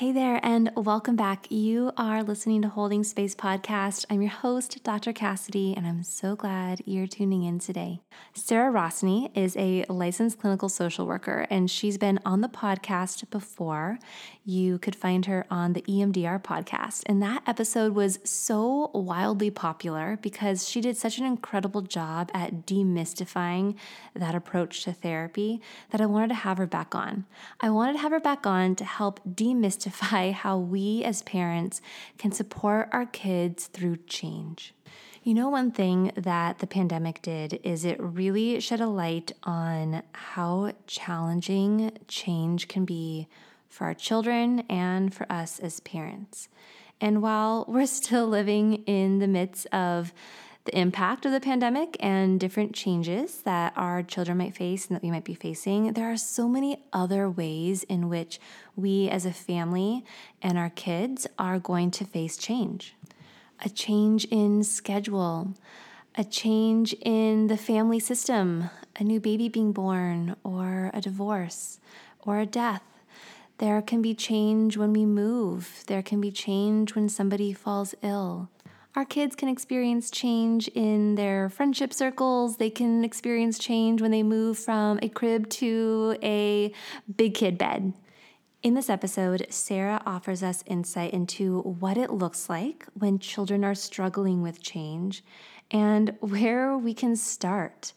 Hey there, and welcome back. You are listening to Holding Space Podcast. I'm your host, Dr. Cassidy, and I'm so glad you're tuning in today. Sarah Rosny is a licensed clinical social worker, and she's been on the podcast before. You could find her on the EMDR podcast, and that episode was so wildly popular because she did such an incredible job at demystifying that approach to therapy that I wanted to have her back on. I wanted to have her back on to help demystify how we as parents can support our kids through change. You know, one thing that the pandemic did is it really shed a light on how challenging change can be for our children and for us as parents. And while we're still living in the midst of the impact of the pandemic and different changes that our children might face and that we might be facing, there are so many other ways in which we as a family and our kids are going to face change. A change in schedule, a change in the family system, a new baby being born, or a divorce, or a death. There can be change when we move. There can be change when somebody falls ill. Our kids can experience change in their friendship circles. They can experience change when they move from a crib to a big kid bed. In this episode, Sarah offers us insight into what it looks like when children are struggling with change and where we can start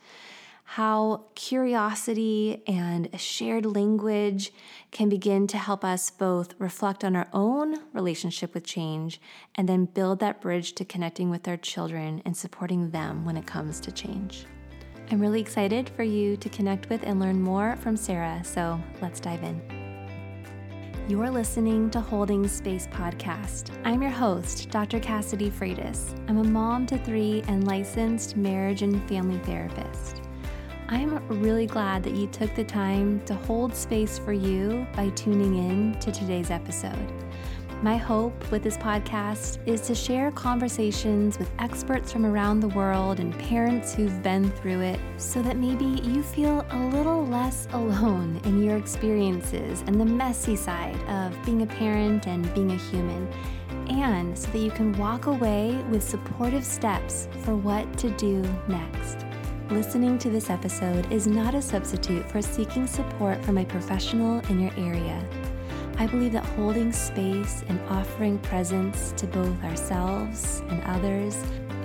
how curiosity and a shared language can begin to help us both reflect on our own relationship with change and then build that bridge to connecting with our children and supporting them when it comes to change. I'm really excited for you to connect with and learn more from Sarah, so let's dive in. You're listening to Holding Space Podcast. I'm your host, Dr. Cassidy Freitas. I'm a mom to three and licensed marriage and family therapist. I'm really glad that you took the time to hold space for you by tuning in to today's episode. My hope with this podcast is to share conversations with experts from around the world and parents who've been through it so that maybe you feel a little less alone in your experiences and the messy side of being a parent and being a human, and so that you can walk away with supportive steps for what to do next. Listening to this episode is not a substitute for seeking support from a professional in your area. I believe that holding space and offering presence to both ourselves and others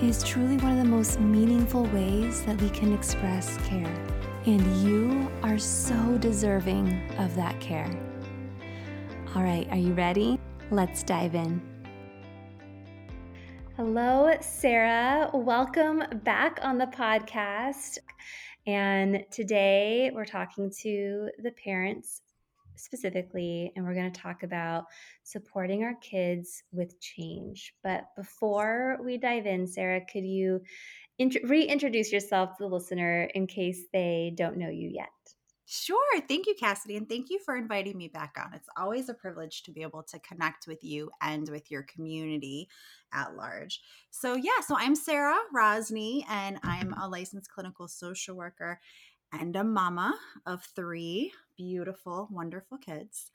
is truly one of the most meaningful ways that we can express care. And you are so deserving of that care. All right, are you ready? Let's dive in. Hello, Sarah. Welcome back on the podcast. And today we're talking to the parents specifically, and we're going to talk about supporting our kids with change. But before we dive in, Sarah, could you int- reintroduce yourself to the listener in case they don't know you yet? Sure. Thank you, Cassidy. And thank you for inviting me back on. It's always a privilege to be able to connect with you and with your community at large. So, yeah, so I'm Sarah Rosny, and I'm a licensed clinical social worker and a mama of three beautiful, wonderful kids.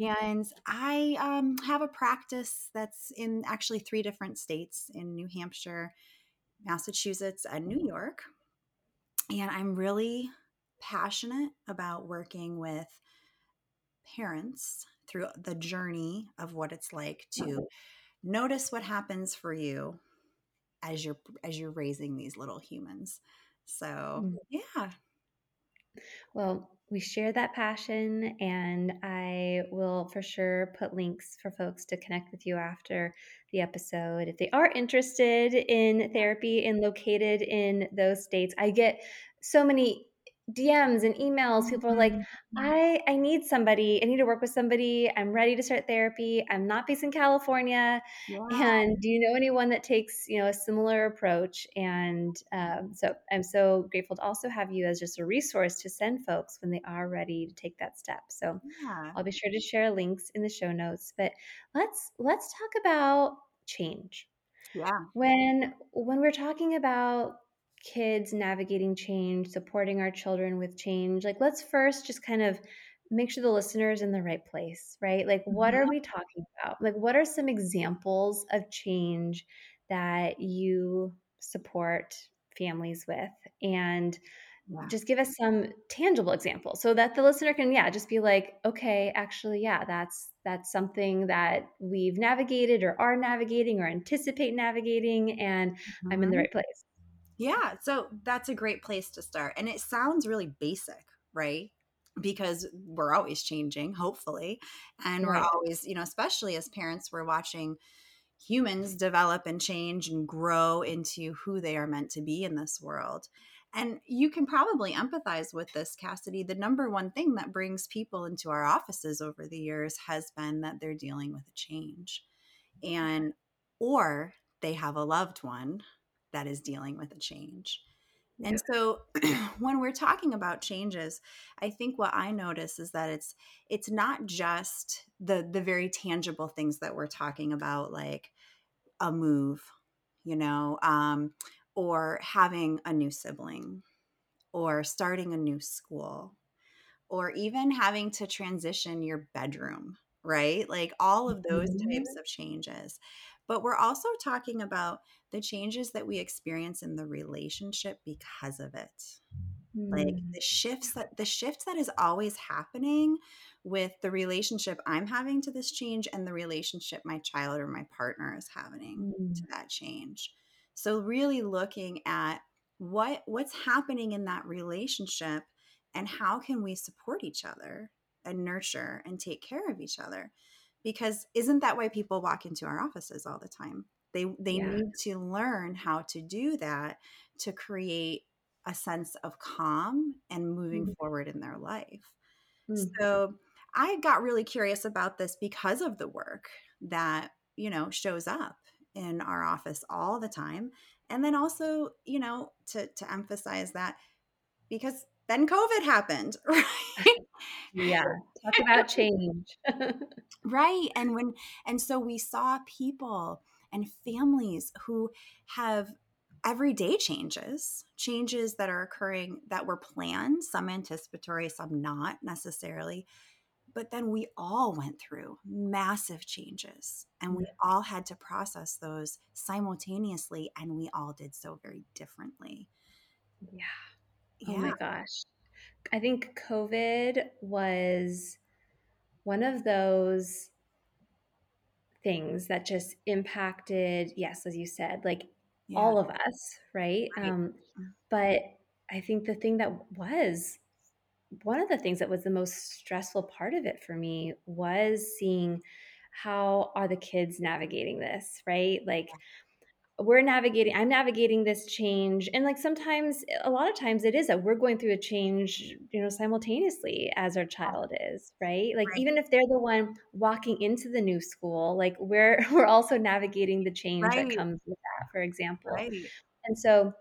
And I um, have a practice that's in actually three different states in New Hampshire, Massachusetts, and New York. And I'm really passionate about working with parents through the journey of what it's like to notice what happens for you as you're as you're raising these little humans. So, mm. yeah. Well, we share that passion, and I will for sure put links for folks to connect with you after the episode if they are interested in therapy and located in those states. I get so many DMs and emails. People are like, mm-hmm. I I need somebody. I need to work with somebody. I'm ready to start therapy. I'm not based in California. And do you know anyone that takes you know a similar approach? And um, so I'm so grateful to also have you as just a resource to send folks when they are ready to take that step. So yeah. I'll be sure to share links in the show notes. But let's let's talk about change. Yeah. When when we're talking about kids navigating change, supporting our children with change. Like, let's first just kind of make sure the listener is in the right place, right? Like, what are Mhm. we talking about? Like, what are some examples of change that you support families with? And Yeah. just give us some tangible examples so that the listener can yeah just be like okay actually yeah that's that's something that we've navigated or are navigating or anticipate navigating and i'm in the Mhm. right place Yeah, so that's a great place to start. And it sounds really basic, right? Because we're always changing, hopefully. And we're always, you know, especially as parents, we're watching humans develop and change and grow into who they are meant to be in this world. And you can probably empathize with this, Cassidy. The number one thing that brings people into our offices over the years has been that they're dealing with a change. And, or they have a loved one that is dealing with a change. yeah And so when we're talking about changes, I think what I notice is that it's it's not just the the very tangible things that we're talking about like a move, you know, um or having a new sibling or starting a new school or even having to transition your bedroom, right? Like all of those Mhm. types of changes. But we're also talking about the changes that we experience in the relationship because of it. Like Mm. the shifts that the shift that is always happening with the relationship I'm having to this change and the relationship my child or my partner is having to Mm. that change. So really looking at what what's happening in that relationship and how can we support each other and nurture and take care of each other because isn't that why people walk into our offices all the time they they yeah need to learn how to do that to create a sense of calm and moving Mhm. forward in their life Mm. so i got really curious about this because of the work that you know shows up in our office all the time and then also you know to to emphasize that because then COVID happened, right? yeah talk about change right. And when, and so we saw people and families who have everyday changes, changes that are occurring that were planned, some anticipatory, some not necessarily. But then we all went through massive changes and we all had to process those simultaneously, and we all did so very differently. yeah oh Yeah. my gosh i think covid was one of those things that just impacted yes as you said like Yeah. all of us right Right. um but i think the thing that was one of the things that was the most stressful part of it for me was seeing how are the kids navigating this right like we're navigating i'm navigating this change and like sometimes a lot of times it is that we're going through a change you know simultaneously as our child is right like Right. even if they're the one walking into the new school like we're we're also navigating the change that comes with that for example Right. and so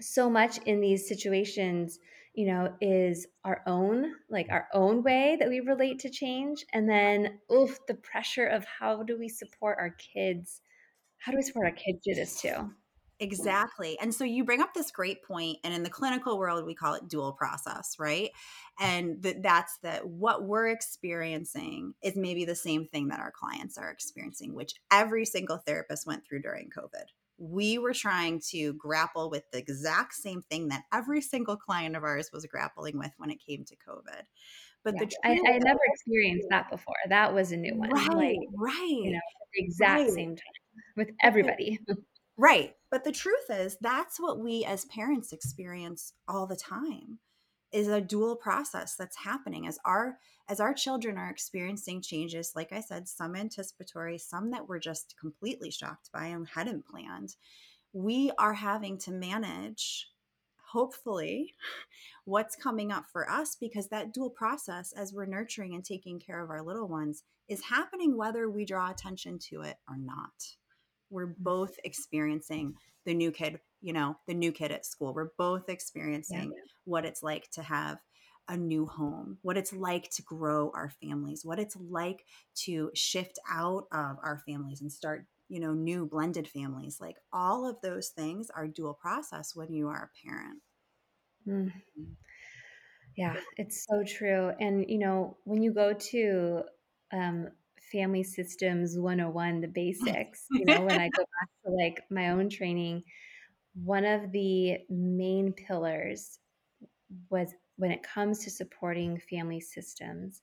so much in these situations you know is our own like our own way that we relate to change and then oof the pressure of how do we support our kids how do we support our kids do this too Exactly. And so you bring up this great point, and in the clinical world, we call it dual process, right? And that that's that what we're experiencing is maybe the same thing that our clients are experiencing, which every single therapist went through during COVID. We were trying to grapple with the exact same thing that every single client of ours was grappling with when it came to COVID. But Yeah, the I I never experienced that before. That was a new one, right, like, you right, know, the exact right. same time with everybody. Right. But the truth is, that's what we as parents experience all the time is a dual process that's happening as our as our children are experiencing changes like i said some anticipatory some that we're just completely shocked by and hadn't planned we are having to manage hopefully what's coming up for us because that dual process as we're nurturing and taking care of our little ones is happening whether we draw attention to it or not we're both experiencing the new kid you know the new kid at school we're both Yeah. experiencing what it's like to have a new home what it's like to grow our families what it's like to shift out of our families and start you know new blended families like all of those things are dual process when you are a parent Mm. Yeah, it's so true. And, you know, when you go to um, Family Systems 101, the basics, you know, when I go back to like my own training, one of the main pillars was when it comes to supporting family systems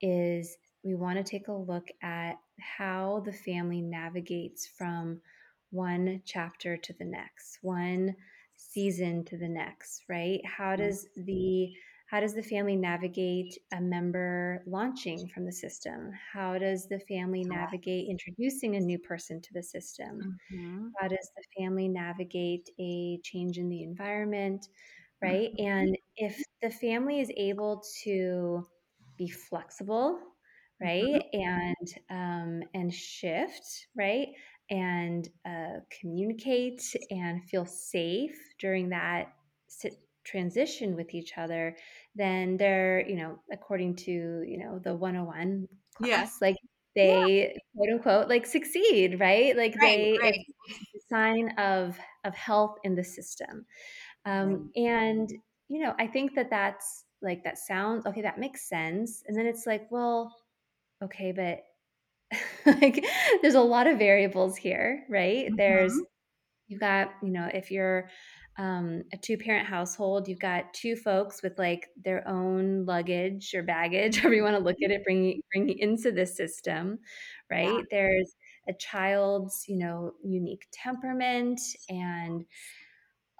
is we want to take a look at how the family navigates from one chapter to the next, one season to the next, right? How mm-hmm. does the how does the family navigate a member launching from the system? How does the family navigate introducing a new person to the system? Mm-hmm. How does the family navigate a change in the environment? Right. Mm-hmm. And if the family is able to be flexible, right, mm-hmm. and um, and shift, right, and uh, communicate and feel safe during that transition with each other, then they're, you know, according to, you know, the 101 class, yeah. like they yeah. quote unquote like succeed, right? Like right, they right. sign of of health in the system. Um, right. and you know, I think that that's like that sounds okay, that makes sense. And then it's like, well, okay, but like there's a lot of variables here, right? Mm-hmm. There's you've got, you know, if you're um, a two parent household, you've got two folks with like their own luggage or baggage, however you want to look at it, bringing bringing into the system, right? Yeah. There's a child's, you know, unique temperament, and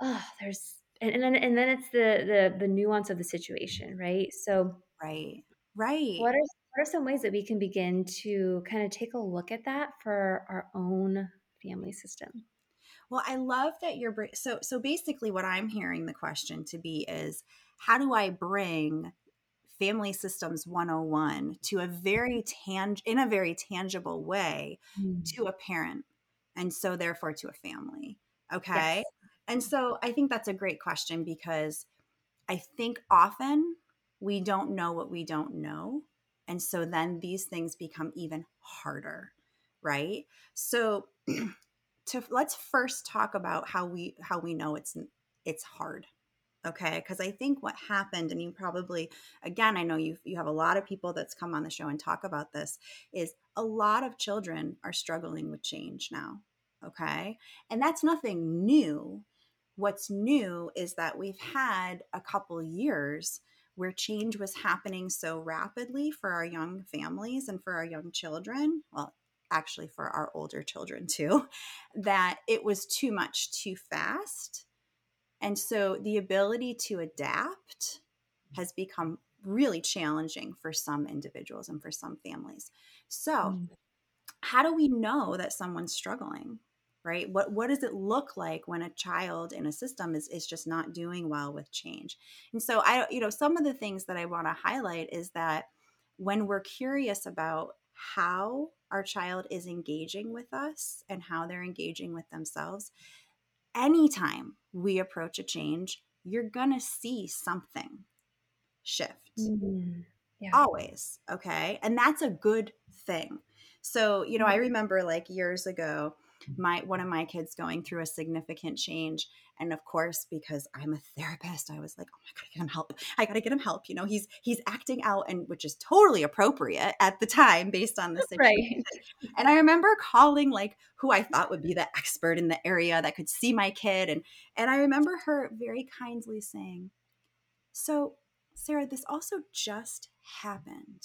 oh, there's and, and then and then it's the the the nuance of the situation, right? So right, right. What are what are some ways that we can begin to kind of take a look at that for our own family system? Well, I love that you're so so basically what I'm hearing the question to be is how do I bring family systems 101 to a very tang in a very tangible way mm. to a parent and so therefore to a family. Okay? Yes. And so I think that's a great question because I think often we don't know what we don't know. And so then these things become even harder, right? So to let's first talk about how we how we know it's it's hard okay? Because i think what happened and you probably again i know you you have a lot of people that's come on the show and talk about this is a lot of children are struggling with change now okay? And that's nothing new. What's new is that we've had a couple years where change was happening so rapidly for our young families and for our young children well actually for our older children too, that it was too much too fast. And so the ability to adapt has become really challenging for some individuals and for some families. So, mm. how do we know that someone's struggling? Right? What what does it look like when a child in a system is is just not doing well with change? And so I you know, some of the things that I want to highlight is that when we're curious about how our child is engaging with us and how they're engaging with themselves, anytime we approach a change, you're going to see something shift. Mm-hmm. Yeah. Always. Okay. And that's a good thing. So, you know, I mm-hmm. remember like years ago, my one of my kids going through a significant change and of course because i'm a therapist i was like oh i gotta get him help i gotta get him help you know he's he's acting out and which is totally appropriate at the time based on the situation right. and i remember calling like who i thought would be the expert in the area that could see my kid and and i remember her very kindly saying so sarah this also just happened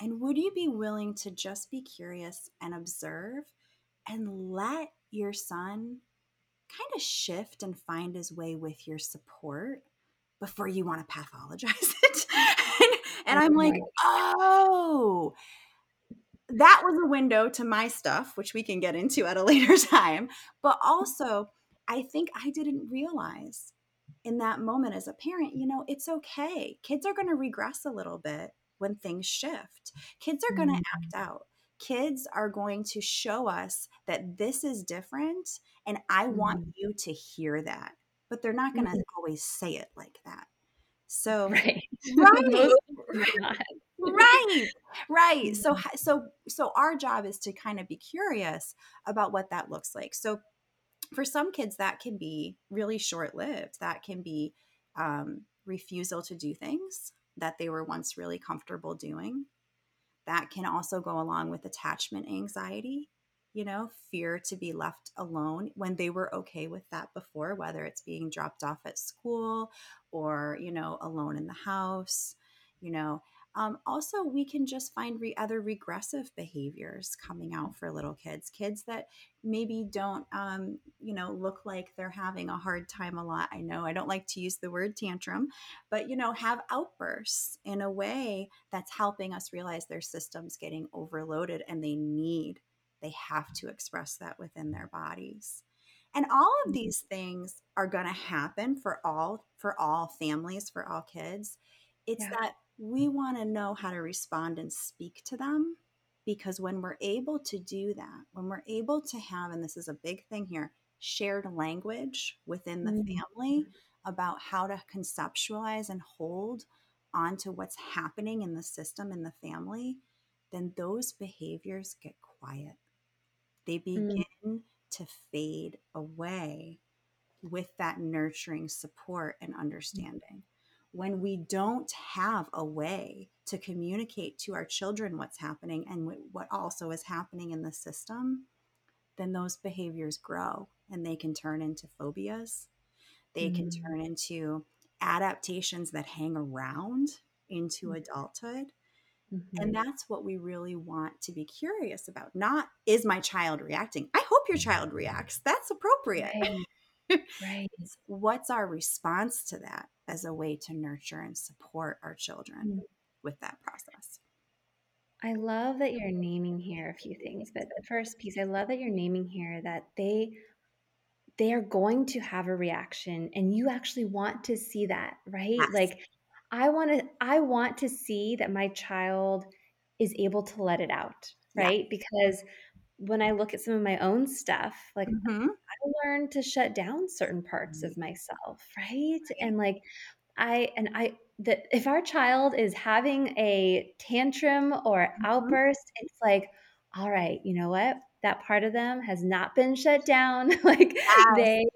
and would you be willing to just be curious and observe and let your son kind of shift and find his way with your support before you want to pathologize it. and, and I'm like, oh, that was a window to my stuff, which we can get into at a later time. But also, I think I didn't realize in that moment as a parent, you know, it's okay. Kids are going to regress a little bit when things shift. Kids are going to mm-hmm. act out kids are going to show us that this is different and I mm-hmm. want you to hear that. But they're not going to mm-hmm. always say it like that. So right. Right. right. Right. So mm-hmm. so so our job is to kind of be curious about what that looks like. So for some kids that can be really short-lived. That can be um, refusal to do things that they were once really comfortable doing. That can also go along with attachment anxiety, you know, fear to be left alone when they were okay with that before, whether it's being dropped off at school or, you know, alone in the house, you know, um, also, we can just find re- other regressive behaviors coming out for little kids, kids that maybe don't, um, you know, look like they're having a hard time a lot. I know I don't like to use the word tantrum, but, you know, have outbursts in a way that's helping us realize their system's getting overloaded and they need, they have to express that within their bodies and all of mm-hmm. these things are going to happen for all for all families for all kids it's yeah. that we want to know how to respond and speak to them because when we're able to do that, when we're able to have, and this is a big thing here, shared language within the mm-hmm. family about how to conceptualize and hold onto what's happening in the system in the family, then those behaviors get quiet. They mm. begin mm-hmm. to fade away with that nurturing support and understanding when we don't have a way to communicate to our children what's happening and what also is happening in the system, then those behaviors grow and they can turn into phobias. They mm-hmm. can turn into adaptations that hang around into mm-hmm. adulthood. Mm-hmm. And that's what we really want to be curious about. Not is my child reacting? I hope your child reacts. That's appropriate. Right. right. What's our response to that as a way to nurture and support our children mm-hmm. with that process? I love that you're naming here a few things, but the first piece, I love that you're naming here that they they are going to have a reaction and you actually want to see that, right? Yes. Like I want to I want to see that my child is able to let it out, right? Yeah. Because when I look at some of my own stuff, like mm-hmm. Learned to shut down certain parts of mm-hmm. myself, right? And like I and I that if our child is having a tantrum or mm-hmm. outburst, it's like, all right, you know what? That part of them has not been shut down. like yes. they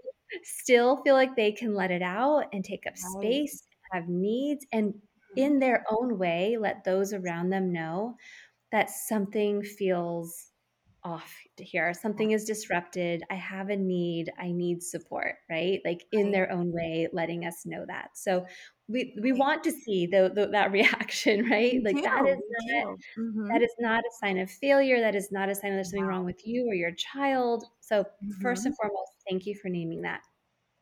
still feel like they can let it out and take up right. space, have needs, and mm-hmm. in their own way, let those around them know that something feels off to here. Something is disrupted. I have a need. I need support right? Like in their own way letting us know that. So we we want to see the, the that reaction right? Like that is not, mm-hmm. that is not a sign of failure. That is not a sign that there's something wrong with you or your child. So mm-hmm. first and foremost thank you for naming that.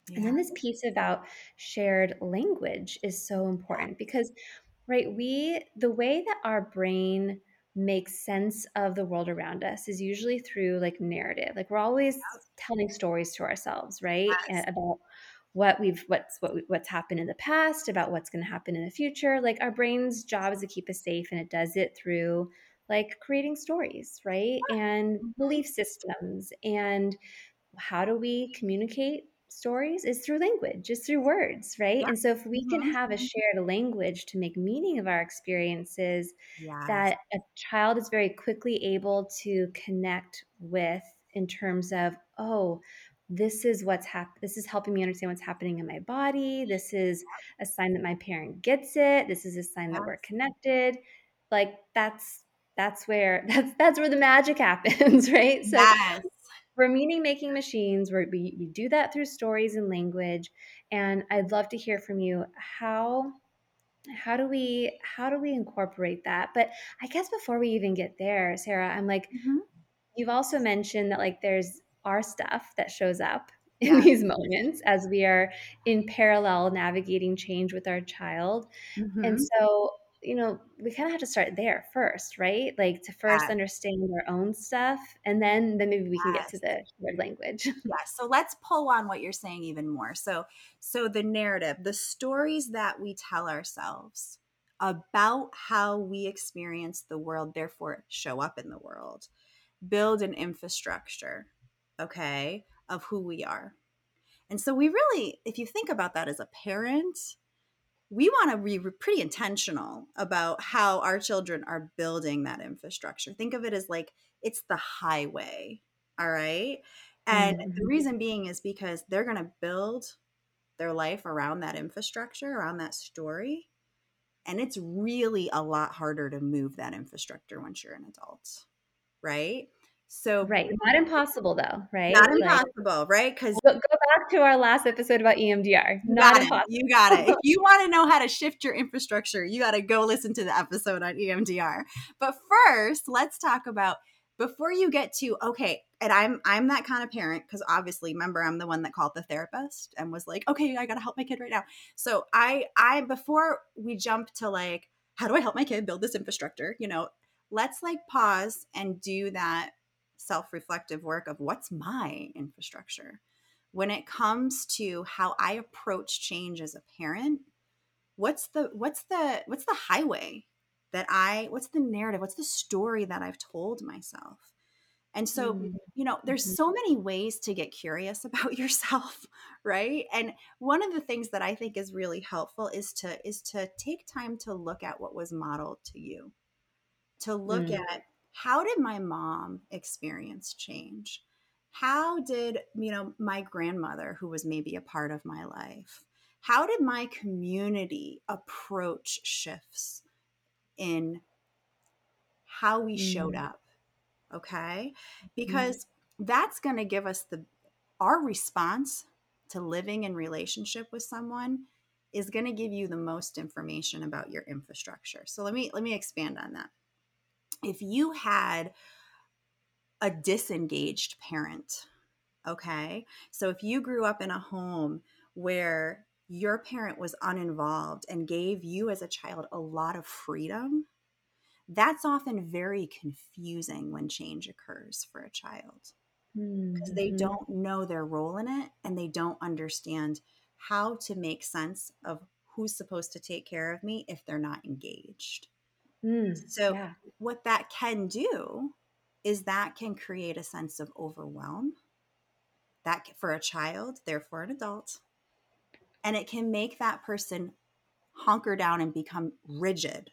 Yeah. and then this piece about shared language is so important because right we the way that our brain make sense of the world around us is usually through like narrative. Like we're always telling stories to ourselves, right? Yes. About what we've what's what what's happened in the past, about what's going to happen in the future. Like our brain's job is to keep us safe and it does it through like creating stories, right? And mm-hmm. belief systems and how do we communicate stories is through language, is through words, right? Yeah. And so if we can mm-hmm. have a shared language to make meaning of our experiences, yes. that a child is very quickly able to connect with in terms of, oh, this is what's happening. This is helping me understand what's happening in my body. This is a sign that my parent gets it. This is a sign yes. that we're connected. Like that's that's where that's that's where the magic happens, right? So yes we're meaning making machines where we, we do that through stories and language and i'd love to hear from you how how do we how do we incorporate that but i guess before we even get there sarah i'm like mm-hmm. you've also mentioned that like there's our stuff that shows up in yeah. these moments as we are in parallel navigating change with our child mm-hmm. and so you know, we kind of have to start there first, right? Like to first yes. understand our own stuff, and then then maybe we can get to the word language. Yeah. So let's pull on what you're saying even more. So so the narrative, the stories that we tell ourselves about how we experience the world, therefore show up in the world, build an infrastructure, okay, of who we are. And so we really, if you think about that as a parent, we want to be pretty intentional about how our children are building that infrastructure. Think of it as like it's the highway. All right. And mm-hmm. the reason being is because they're going to build their life around that infrastructure, around that story. And it's really a lot harder to move that infrastructure once you're an adult, right? So right, not impossible though, right? Not impossible, like, right? Because go, go, back to our last episode about EMDR. Not got impossible. It. You got it. If you want to know how to shift your infrastructure, you got to go listen to the episode on EMDR. But first, let's talk about before you get to okay. And I'm I'm that kind of parent because obviously, remember, I'm the one that called the therapist and was like, okay, I got to help my kid right now. So I I before we jump to like, how do I help my kid build this infrastructure? You know, let's like pause and do that self reflective work of what's my infrastructure. When it comes to how I approach change as a parent, what's the what's the what's the highway that I what's the narrative? What's the story that I've told myself? And so, mm-hmm. you know, there's mm-hmm. so many ways to get curious about yourself, right? And one of the things that I think is really helpful is to is to take time to look at what was modeled to you. To look mm-hmm. at how did my mom experience change? How did, you know, my grandmother, who was maybe a part of my life, how did my community approach shifts in how we mm. showed up? Okay. Because mm. that's going to give us the, our response to living in relationship with someone is going to give you the most information about your infrastructure. So let me let me expand on that if you had a disengaged parent, okay? So if you grew up in a home where your parent was uninvolved and gave you as a child a lot of freedom, that's often very confusing when change occurs for a child because mm-hmm. they don't know their role in it and they don't understand how to make sense of who's supposed to take care of me if they're not engaged. Mm, so, yeah. what that can do is that can create a sense of overwhelm that for a child, therefore an adult, and it can make that person hunker down and become rigid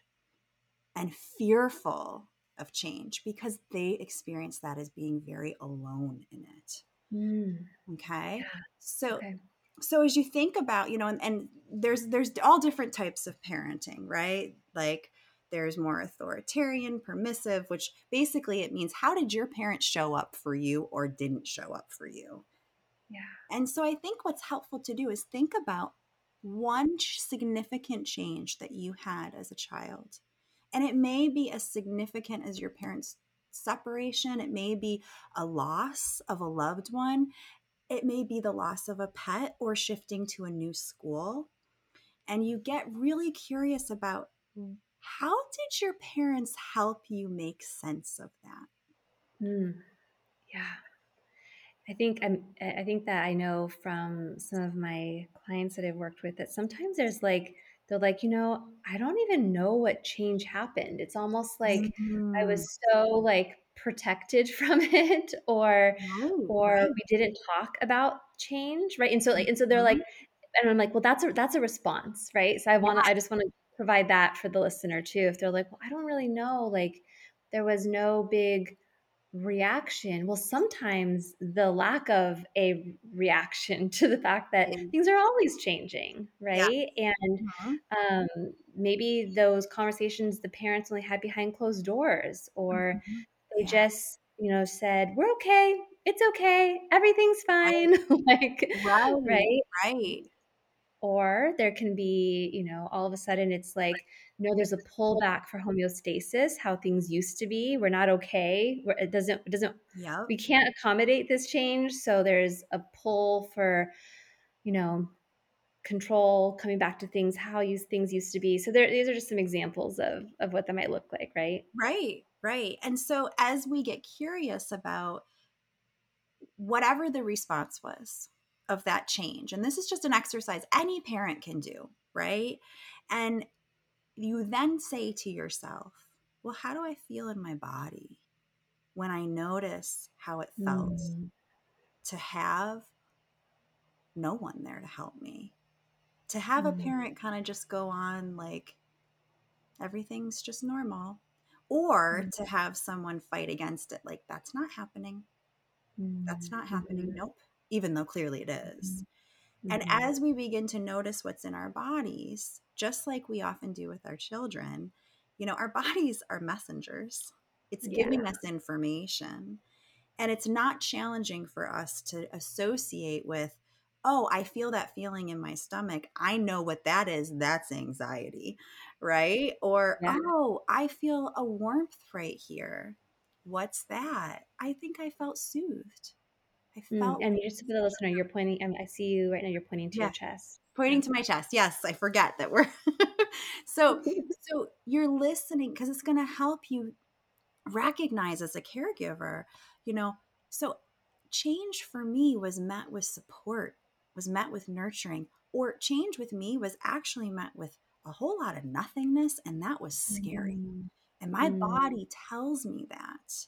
and fearful of change because they experience that as being very alone in it. Mm. Okay. Yeah. So, okay. so as you think about, you know, and, and there's there's all different types of parenting, right? Like there's more authoritarian, permissive, which basically it means how did your parents show up for you or didn't show up for you? Yeah. And so I think what's helpful to do is think about one significant change that you had as a child. And it may be as significant as your parents' separation, it may be a loss of a loved one, it may be the loss of a pet or shifting to a new school. And you get really curious about how did your parents help you make sense of that? Mm, yeah. I think I'm, I think that I know from some of my clients that I've worked with that sometimes there's like they're like, you know, I don't even know what change happened. It's almost like mm-hmm. I was mm. so like protected from it or oh, or right. we didn't talk about change, right? And so like and so they're like mm-hmm. and I'm like, well that's a that's a response, right? So I want to. I just want to provide that for the listener too. If they're like, well, I don't really know, like there was no big reaction. Well, sometimes the lack of a reaction to the fact that mm-hmm. things are always changing, right? Yeah. And mm-hmm. um, maybe those conversations the parents only had behind closed doors, or mm-hmm. they yeah. just, you know, said, "We're okay. It's okay. Everything's fine." Like, right, right, right or there can be you know all of a sudden it's like no there's a pullback for homeostasis how things used to be we're not okay we're, it doesn't it doesn't yeah we can't accommodate this change so there's a pull for you know control coming back to things how use things used to be. So there these are just some examples of of what that might look like right? Right right and so as we get curious about whatever the response was of that change. And this is just an exercise any parent can do, right? And you then say to yourself, well, how do I feel in my body when I notice how it felt mm. to have no one there to help me? To have mm. a parent kind of just go on like everything's just normal, or mm. to have someone fight against it like that's not happening. That's not happening. Mm-hmm. Nope even though clearly it is. Mm-hmm. And as we begin to notice what's in our bodies, just like we often do with our children, you know, our bodies are messengers. It's yeah. giving us information. And it's not challenging for us to associate with, oh, I feel that feeling in my stomach. I know what that is. That's anxiety, right? Or, yeah. oh, I feel a warmth right here. What's that? I think I felt soothed. I mm, felt. Mm, and just for the listener, you're pointing. I, mean, I see you right now. You're pointing to yeah. your chest. Pointing to my chest. Yes, I forget that we're. so, so you're listening because it's going to help you recognize as a caregiver. You know, so change for me was met with support, was met with nurturing, or change with me was actually met with a whole lot of nothingness, and that was scary. Mm. And my mm. body tells me that.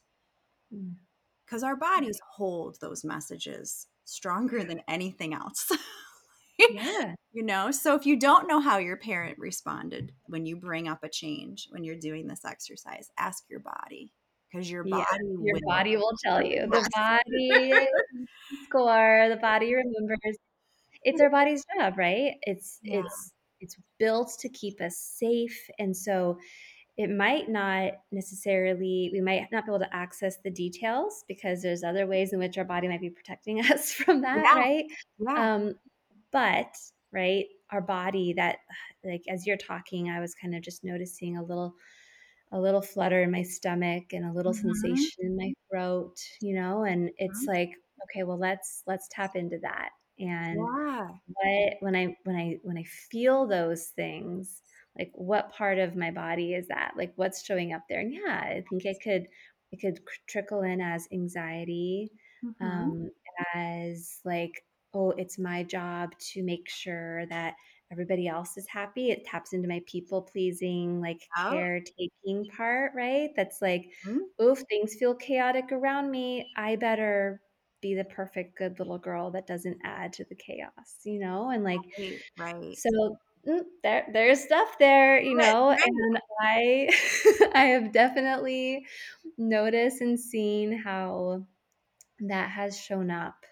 Mm because our bodies hold those messages stronger than anything else. yeah. You know, so if you don't know how your parent responded when you bring up a change, when you're doing this exercise, ask your body because your body yeah, your will. body will tell you. The body score, the body remembers. It's our body's job, right? It's yeah. it's it's built to keep us safe and so it might not necessarily we might not be able to access the details because there's other ways in which our body might be protecting us from that yeah. right yeah. Um, but right our body that like as you're talking i was kind of just noticing a little a little flutter in my stomach and a little mm-hmm. sensation in my throat you know and it's mm-hmm. like okay well let's let's tap into that and yeah. what when i when i when i feel those things like what part of my body is that like what's showing up there and yeah i think it could it could trickle in as anxiety mm-hmm. um as like oh it's my job to make sure that everybody else is happy it taps into my people pleasing like oh. caretaking part right that's like mm-hmm. oof things feel chaotic around me i better be the perfect good little girl that doesn't add to the chaos you know and like right, right. so Mm, there there's stuff there you know right. and i i have definitely noticed and seen how that has shown up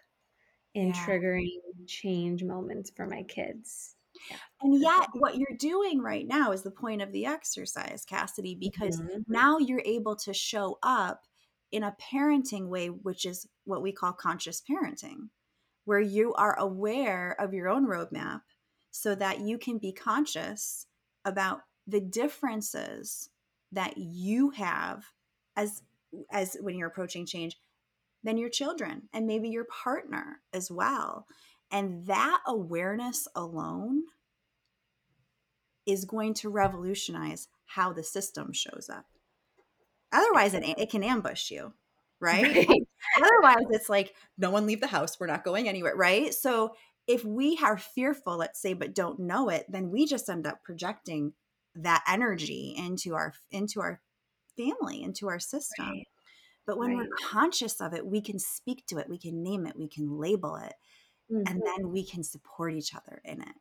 in yeah. triggering change moments for my kids yeah, and yet what you're doing right now is the point of the exercise cassidy because mm-hmm. now you're able to show up in a parenting way which is what we call conscious parenting where you are aware of your own roadmap so that you can be conscious about the differences that you have as as when you're approaching change than your children and maybe your partner as well and that awareness alone is going to revolutionize how the system shows up otherwise it, it can ambush you right? right? otherwise it's like no one leave the house we're not going anywhere right so if we are fearful, let's say, but don't know it, then we just end up projecting that energy into our into our family, into our system. Right. But when right. we're conscious of it, we can speak to it, we can name it, we can label it, mm-hmm. and then we can support each other in it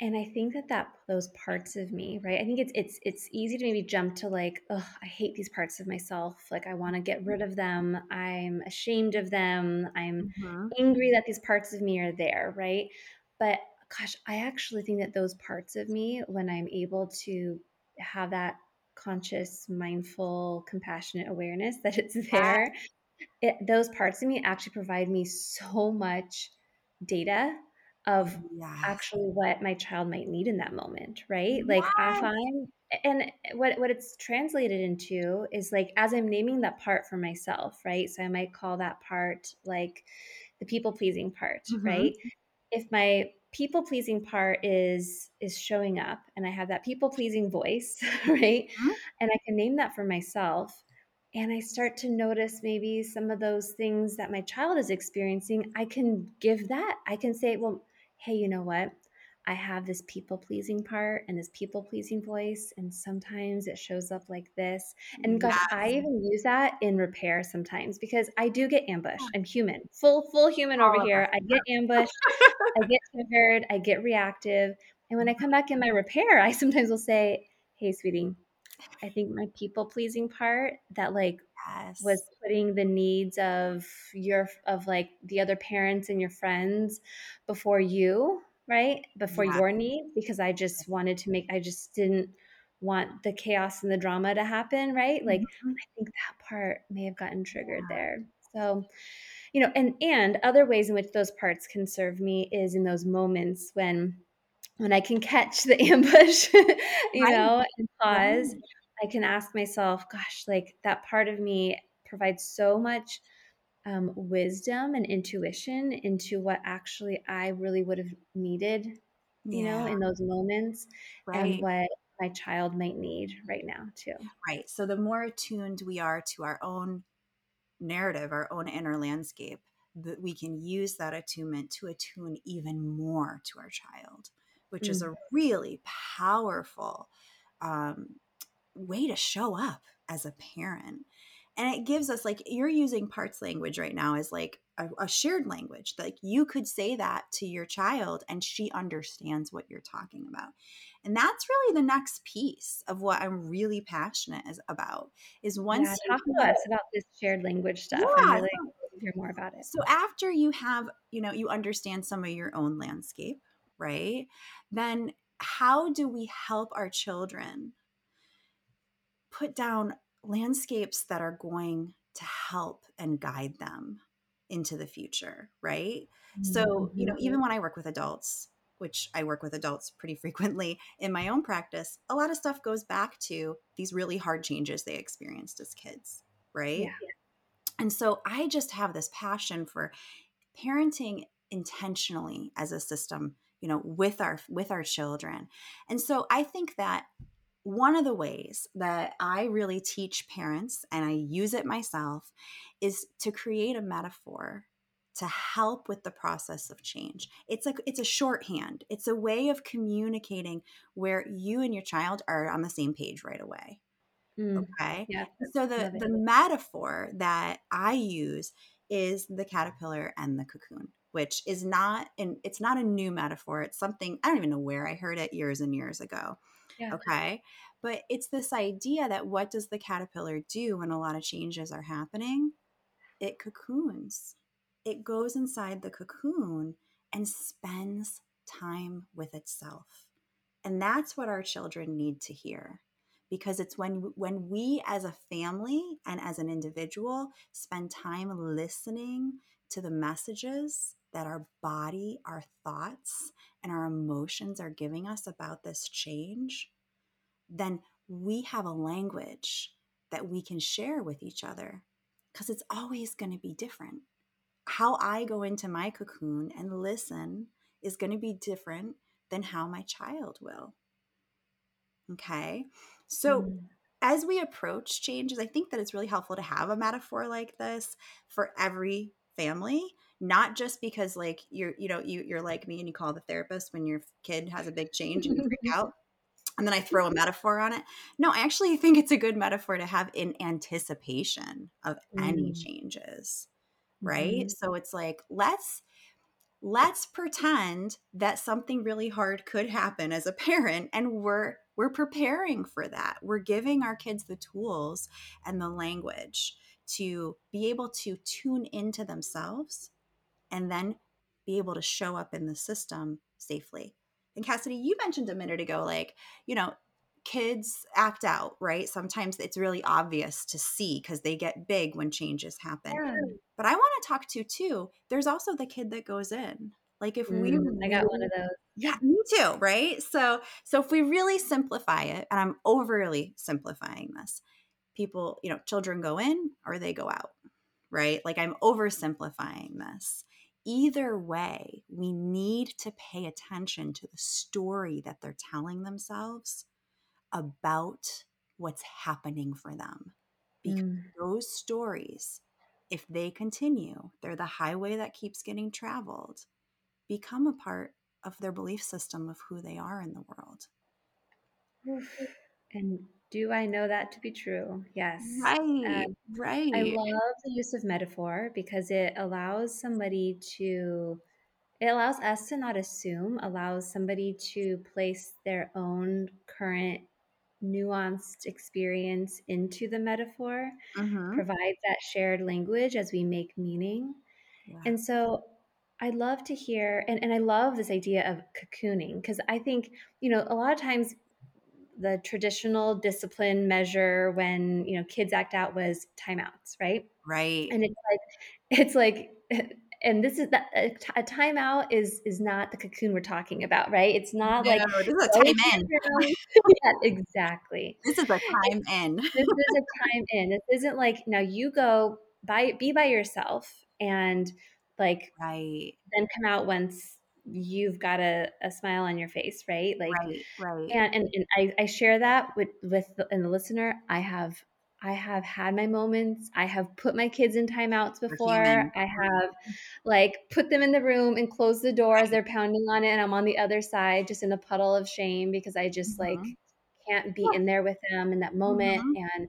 and i think that that those parts of me right i think it's it's it's easy to maybe jump to like oh i hate these parts of myself like i want to get rid of them i'm ashamed of them i'm mm-hmm. angry that these parts of me are there right but gosh i actually think that those parts of me when i'm able to have that conscious mindful compassionate awareness that it's there it, those parts of me actually provide me so much data of yes. actually what my child might need in that moment, right? Like yes. if I'm and what what it's translated into is like as I'm naming that part for myself, right? So I might call that part like the people pleasing part, mm-hmm. right? If my people pleasing part is is showing up and I have that people pleasing voice, right? Mm-hmm. And I can name that for myself and I start to notice maybe some of those things that my child is experiencing, I can give that. I can say, well, hey, you know what? I have this people pleasing part and this people pleasing voice, and sometimes it shows up like this. And gosh, yes. I even use that in repair sometimes because I do get ambushed. I'm human, full full human All over here. I get ambushed, I get triggered, I get reactive, and when I come back in my repair, I sometimes will say, "Hey, sweetie, I think my people pleasing part that like yes. was putting the needs of your of like the other parents and your friends before you right before yeah. your needs because i just wanted to make i just didn't want the chaos and the drama to happen right like mm-hmm. i think that part may have gotten triggered yeah. there so you know and and other ways in which those parts can serve me is in those moments when when i can catch the ambush you right. know and pause right. I can ask myself, gosh, like that part of me provides so much um, wisdom and intuition into what actually I really would have needed, you yeah. know, in those moments right. and what my child might need right now, too. Right. So the more attuned we are to our own narrative, our own inner landscape, that we can use that attunement to attune even more to our child, which mm is a really powerful um, way to show up as a parent. And it gives us like you're using parts language right now as like a, a, shared language like you could say that to your child and she understands what you're talking about. And that's really the next piece of what i'm really passionate is about is once yeah, talk to us about this shared language stuff yeah, really hear more about it. so after you have you know you understand some of your own landscape right? Then how do we help our children put down landscapes that are going to help and guide them into the future, right? Mm-hmm. So, you know, even mm-hmm. when I work with adults, which I work with adults pretty frequently in my own practice, a lot of stuff goes back to these really hard changes they experienced as kids, right? Yeah. And so I just have this passion for parenting intentionally as a system, you know, with our with our children. And so I think that one of the ways that I really teach parents, and I use it myself, is to create a metaphor to help with the process of change. It's like it's a shorthand. It's a way of communicating where you and your child are on the same page right away. Mm, okay. Yeah. So the the metaphor that I use is the caterpillar and the cocoon, which is not and it's not a new metaphor. It's something I don't even know where I heard it years and years ago. Yeah. Okay. But it's this idea that what does the caterpillar do when a lot of changes are happening? It cocoons. It goes inside the cocoon and spends time with itself. And that's what our children need to hear because it's when when we as a family and as an individual spend time listening to the messages that our body, our thoughts, and our emotions are giving us about this change, then we have a language that we can share with each other because it's always going to be different. How I go into my cocoon and listen is going to be different than how my child will. Okay. So, mm. as we approach changes, I think that it's really helpful to have a metaphor like this for every family not just because like you're you know you, you're like me and you call the therapist when your kid has a big change and you freak out and then i throw a metaphor on it no i actually think it's a good metaphor to have in anticipation of mm. any changes right mm-hmm. so it's like let's let's pretend that something really hard could happen as a parent and we're we're preparing for that we're giving our kids the tools and the language to be able to tune into themselves and then be able to show up in the system safely. And Cassidy, you mentioned a minute ago, like, you know, kids act out, right? Sometimes it's really obvious to see because they get big when changes happen. Yeah. But I want to talk to too. There's also the kid that goes in. Like if mm, we I got one of those. Yeah, me too, right? So so if we really simplify it, and I'm overly simplifying this, people, you know, children go in or they go out, right? Like I'm oversimplifying this either way, we need to pay attention to the story that they're telling themselves about what's happening for them. Because mm. those stories, if they continue, they're the highway that keeps getting traveled, become a part of their belief system of who they are in the world. And do I know that to be true? Yes. Right. Um, right. I love the use of metaphor because it allows somebody to, it allows us to not assume, allows somebody to place their own current nuanced experience into the metaphor, Mhm. provides that shared language as we make meaning. Yeah. And so I'd love to hear, and, and I love this idea of cocooning because I think, you know, a lot of times the traditional discipline measure when, you know, kids act out was timeouts, right? Right. And it's like, it's like, and this is that a timeout is is not the cocoon we're talking about, right? It's not No, like this is a time in. yeah, exactly. This is a time in. This is a time in. This isn't like now you go by be by yourself and like Right. then come out once you've got a, a smile on your face, right? Like Right. Right. and and, and I, I share that with with the, and the listener. I have I have had my moments. I have put my kids in timeouts before. I have like put them in the room and closed the door as they're pounding on it, and I'm on the other side just in a puddle of shame because I just like Mhm. can't be in there with them in that moment. Mhm. And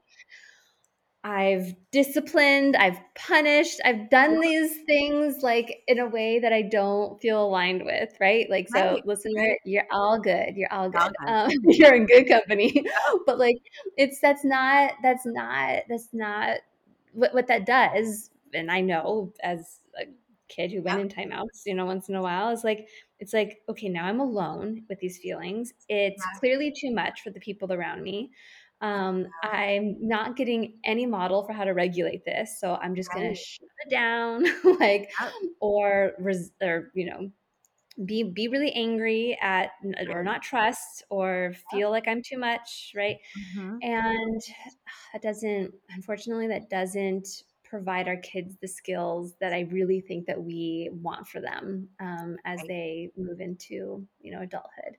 I've disciplined, I've punished, I've done these things like in a way that I don't feel aligned with, right? Like, so Right, listener, you're all good. You're all good. good. Um, you're in good company. but like, it's that's not that's not that's not what what that does. And I know as a kid who went Yep. in timeouts, you know, once in a while, is like it's like okay, now I'm alone with these feelings. It's Yeah. clearly too much for the people around me. Um, I'm not getting any model for how to regulate this, so I'm just gonna shut it down, like, or res- or you know, be be really angry at or not trust or feel like I'm too much, right? Mhm. And that doesn't, unfortunately, that doesn't provide our kids the skills that I really think that we want for them um, as Right. they move into you know adulthood.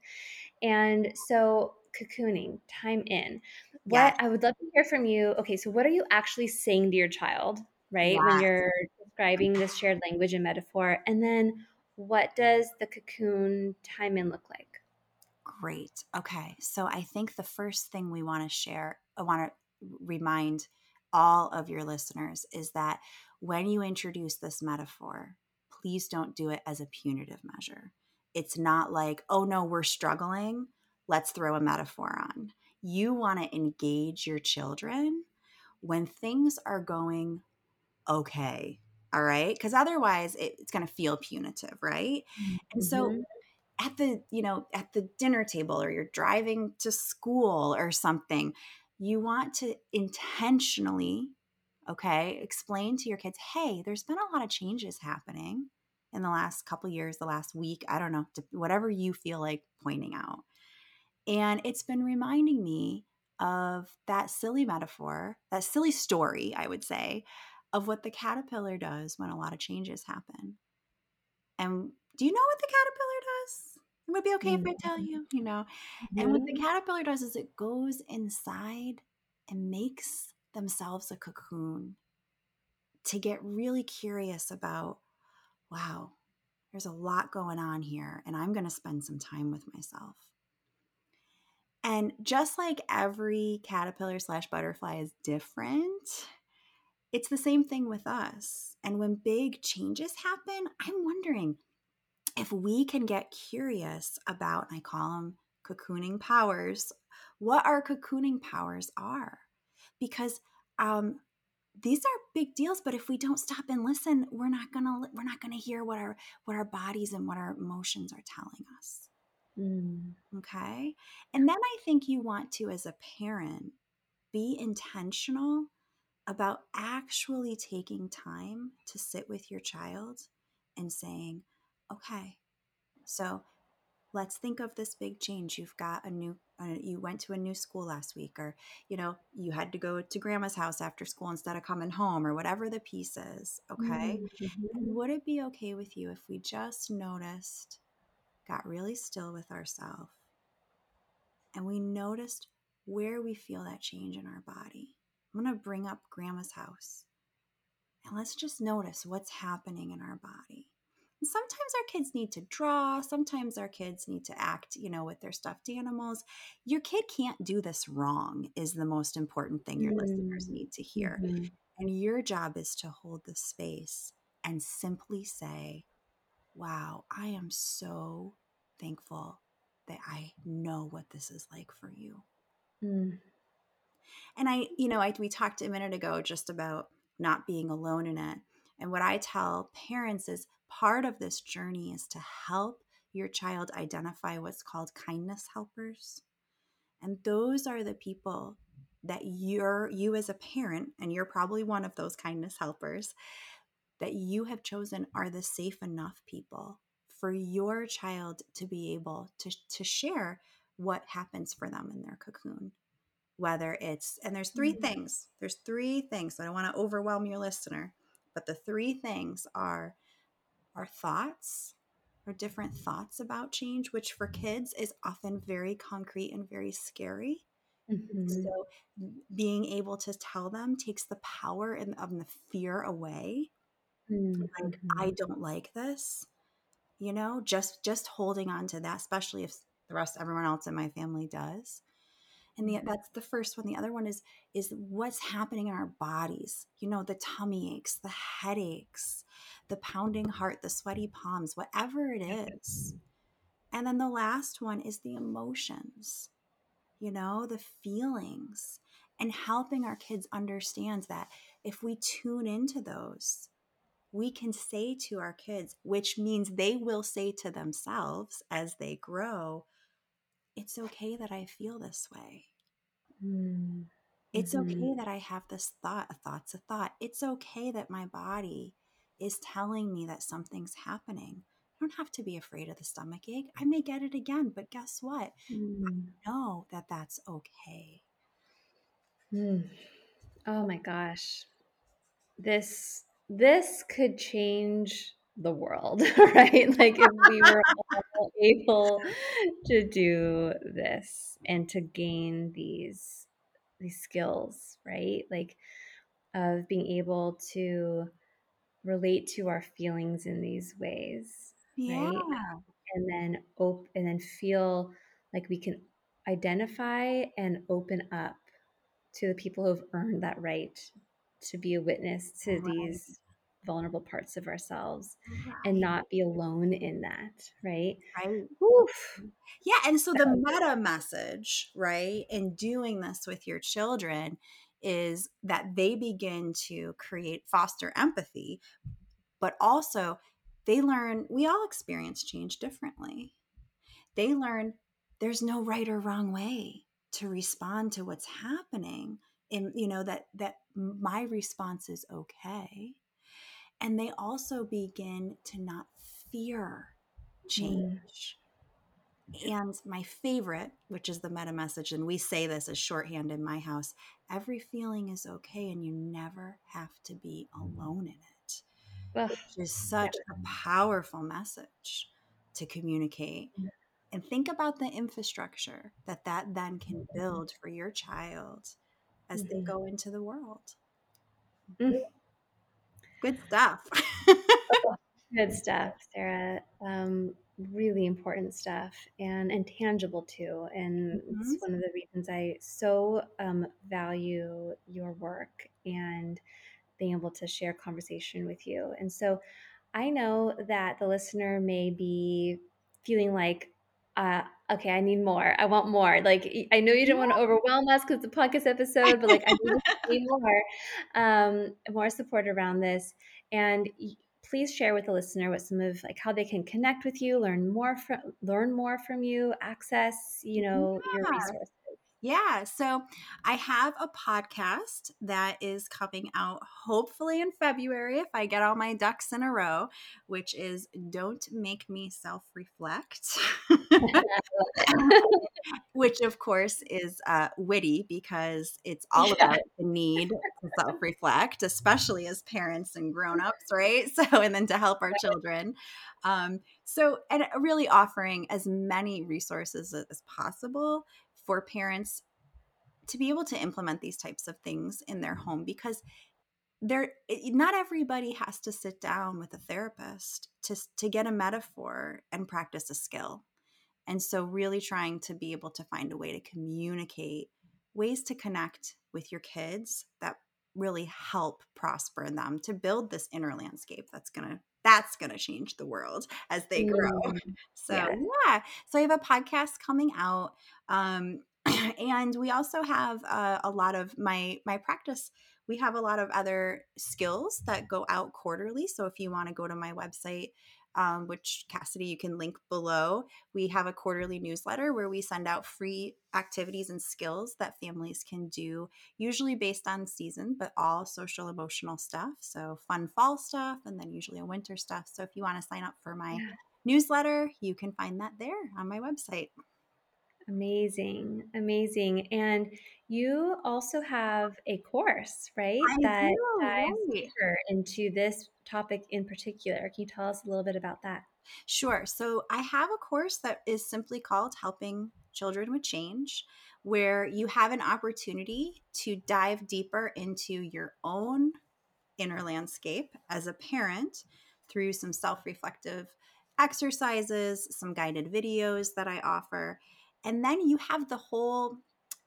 And so cocooning, time in. What Yes. I would love to hear from you. Okay, so what are you actually saying to your child, right? When you're describing this shared language and metaphor, and then what does the cocoon time in look like? Great. Okay. So I think the first thing we want to share, I want to remind all of your listeners is that when you introduce this metaphor, please don't do it as a punitive measure. It's not like, oh no, we're struggling. Let's throw a metaphor on. You want to engage your children when things are going okay. All right. Because otherwise it, it's going to feel punitive. Right. And so Mhm. at the you know at the dinner table or you're driving to school or something you want to intentionally okay explain to your kids hey there's been a lot of changes happening in the last couple years the last week i don't know whatever you feel like pointing out and it's been reminding me of that silly metaphor that silly story i would say of what the caterpillar does when a lot of changes happen and do you know what the caterpillar does? It would be okay if I tell mm. you, you know. And what the caterpillar does is it goes inside and makes themselves a cocoon to get really curious about, wow, there's a lot going on here, and I'm going to spend some time with myself. And just like every caterpillar slash butterfly is different, it's the same thing with us. And when big changes happen, I'm wondering if we can get curious about, I call them cocooning powers, what our cocooning powers are. Because um, these are big deals, but if we don't stop and listen, we're not gonna we're not gonna hear what our what our bodies and what our emotions are telling us. Mm. Okay. And then I think you want to, as a parent, be intentional about actually taking time to sit with your child and saying, okay, so let's think of this big change. You've got a new, uh, you went to a new school last week, or, you know, you had to go to grandma's house after school instead of coming home, or whatever the piece is. Okay. Mhm. Would it be okay with you if we just noticed, got really still with ourselves, and we noticed where we feel that change in our body? I'm going to bring up grandma's house. And let's just notice what's happening in our body. And sometimes our kids need to draw, sometimes our kids need to act, you know, with their stuffed animals. Your kid can't do this wrong, is the most important thing your listeners Mm. need to hear. Mhm. And your job is to hold the space and simply say, Wow, I am so thankful that I know what this is like for you. Mm. And I, you know, I we talked a minute ago just about not being alone in it. And what I tell parents is part of this journey is to help your child identify what's called kindness helpers. And those are the people that you're you as a parent and you're probably one of those kindness helpers that you have chosen are the safe enough people for your child to be able to, to share what happens for them in their cocoon whether it's and there's 3 mm-hmm. things there's three things so i don't want to overwhelm your listener but the three things are our thoughts our different thoughts about change, which for kids is often very concrete and very scary. Mm-hmm. So, being able to tell them takes the power and of the fear away. Mm-hmm. Like, I don't like this. You know, just just holding on to that, especially if the rest everyone else in my family does and the, that's the first one the other one is is what's happening in our bodies you know the tummy aches the headaches the pounding heart the sweaty palms whatever it is and then the last one is the emotions you know the feelings and helping our kids understand that if we tune into those we can say to our kids which means they will say to themselves as they grow it's okay that I feel this way. Mm-hmm. It's okay that I have this thought. A thought's a thought. It's okay that my body is telling me that something's happening. I don't have to be afraid of the stomach ache. I may get it again, but guess what? Mm. I know that that's okay. Mm. Oh my gosh. This this could change the world, right? Like if we were all able to do this and to gain these these skills, right? Like of being able to relate to our feelings in these ways, yeah. right? And then open and then feel like we can identify and open up to the people who've earned that right to be a witness to right. these vulnerable parts of ourselves right. and not be alone in that, right? Right. Oof. Yeah. And so the meta message, right, in doing this with your children is that they begin to create, foster empathy, but also they learn we all experience change differently. They learn there's no right or wrong way to respond to what's happening and you know that that my response is okay and they also begin to not fear change. Mm. And my favorite, which is the meta message, and we say this as shorthand in my house every feeling is okay, and you never have to be alone in it. Ugh. Which is such a powerful message to communicate. Mm. And think about the infrastructure that that then can mm-hmm. build for your child as mm-hmm. they go into the world. Mm. Good stuff. Good stuff, Sarah. Um, really important stuff and and tangible too. And mm-hmm. it's one of the reasons I so um, value your work and being able to share conversation with you. And so I know that the listener may be feeling like uh, okay, I need more. I want more. Like I know you didn't want to overwhelm us because the podcast episode, but like I need more, um, more support around this. And please share with the listener what some of like how they can connect with you, learn more from learn more from you, access you know yeah. your resources. Yeah. So I have a podcast that is coming out hopefully in February if I get all my ducks in a row, which is Don't Make Me Self Reflect. which of course is uh, witty because it's all about the need to self reflect, especially as parents and grown ups, right? So, and then to help our children. Um, so, and really offering as many resources as possible for parents to be able to implement these types of things in their mm-hmm. home because there not everybody has to sit down with a therapist to to get a metaphor and practice a skill. And so really trying to be able to find a way to communicate ways to connect with your kids that really help prosper them to build this inner landscape that's going to that's going to change the world as they grow. Mm, so, yeah. yeah. So, I have a podcast coming out. Um, and we also have uh, a lot of my my practice we have a lot of other skills that go out quarterly so if you want to go to my website um, which Cassidy, you can link below. We have a quarterly newsletter where we send out free activities and skills that families can do, usually based on season, but all social emotional stuff. So, fun fall stuff, and then usually a winter stuff. So, if you want to sign up for my yeah. newsletter, you can find that there on my website. Amazing, amazing. And you also have a course, right? I that do, dives right. deeper into this topic in particular. Can you tell us a little bit about that? Sure. So I have a course that is simply called Helping Children with Change, where you have an opportunity to dive deeper into your own inner landscape as a parent through some self reflective exercises, some guided videos that I offer and then you have the whole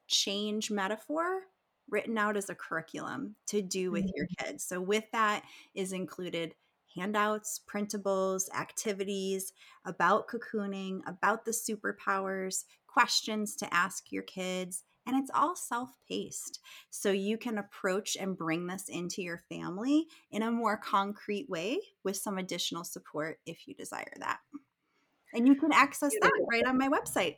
change metaphor written out as a curriculum to do with mm-hmm. your kids. So, with that is included handouts, printables, activities about cocooning, about the superpowers, questions to ask your kids, and it's all self paced. So you can approach and bring this into your family in a more concrete way with some additional support if you desire that. And you can access that right on my website.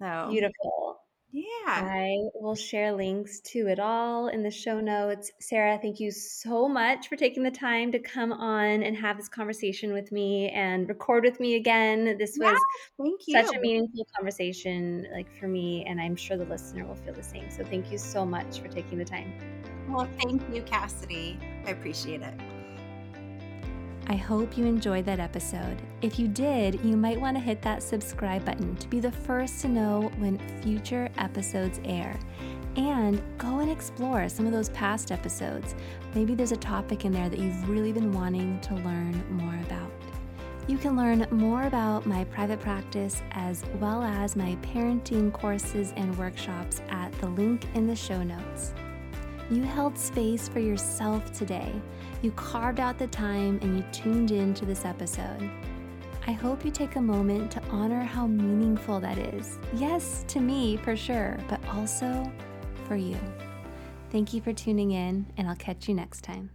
So beautiful. Yeah. I will share links to it all in the show notes. Sarah, thank you so much for taking the time to come on and have this conversation with me and record with me again. This was thank you. such a meaningful conversation like for me and I'm sure the listener will feel the same. So thank you so much for taking the time. Well, thank you, Cassidy. I appreciate it. I hope you enjoyed that episode. If you did, you might want to hit that subscribe button to be the first to know when future episodes air. And go and explore some of those past episodes. Maybe there's a topic in there that you've really been wanting to learn more about. You can learn more about my private practice as well as my parenting courses and workshops at the link in the show notes. You held space for yourself today. You carved out the time and you tuned in to this episode. I hope you take a moment to honor how meaningful that is. Yes, to me for sure, but also for you. Thank you for tuning in, and I'll catch you next time.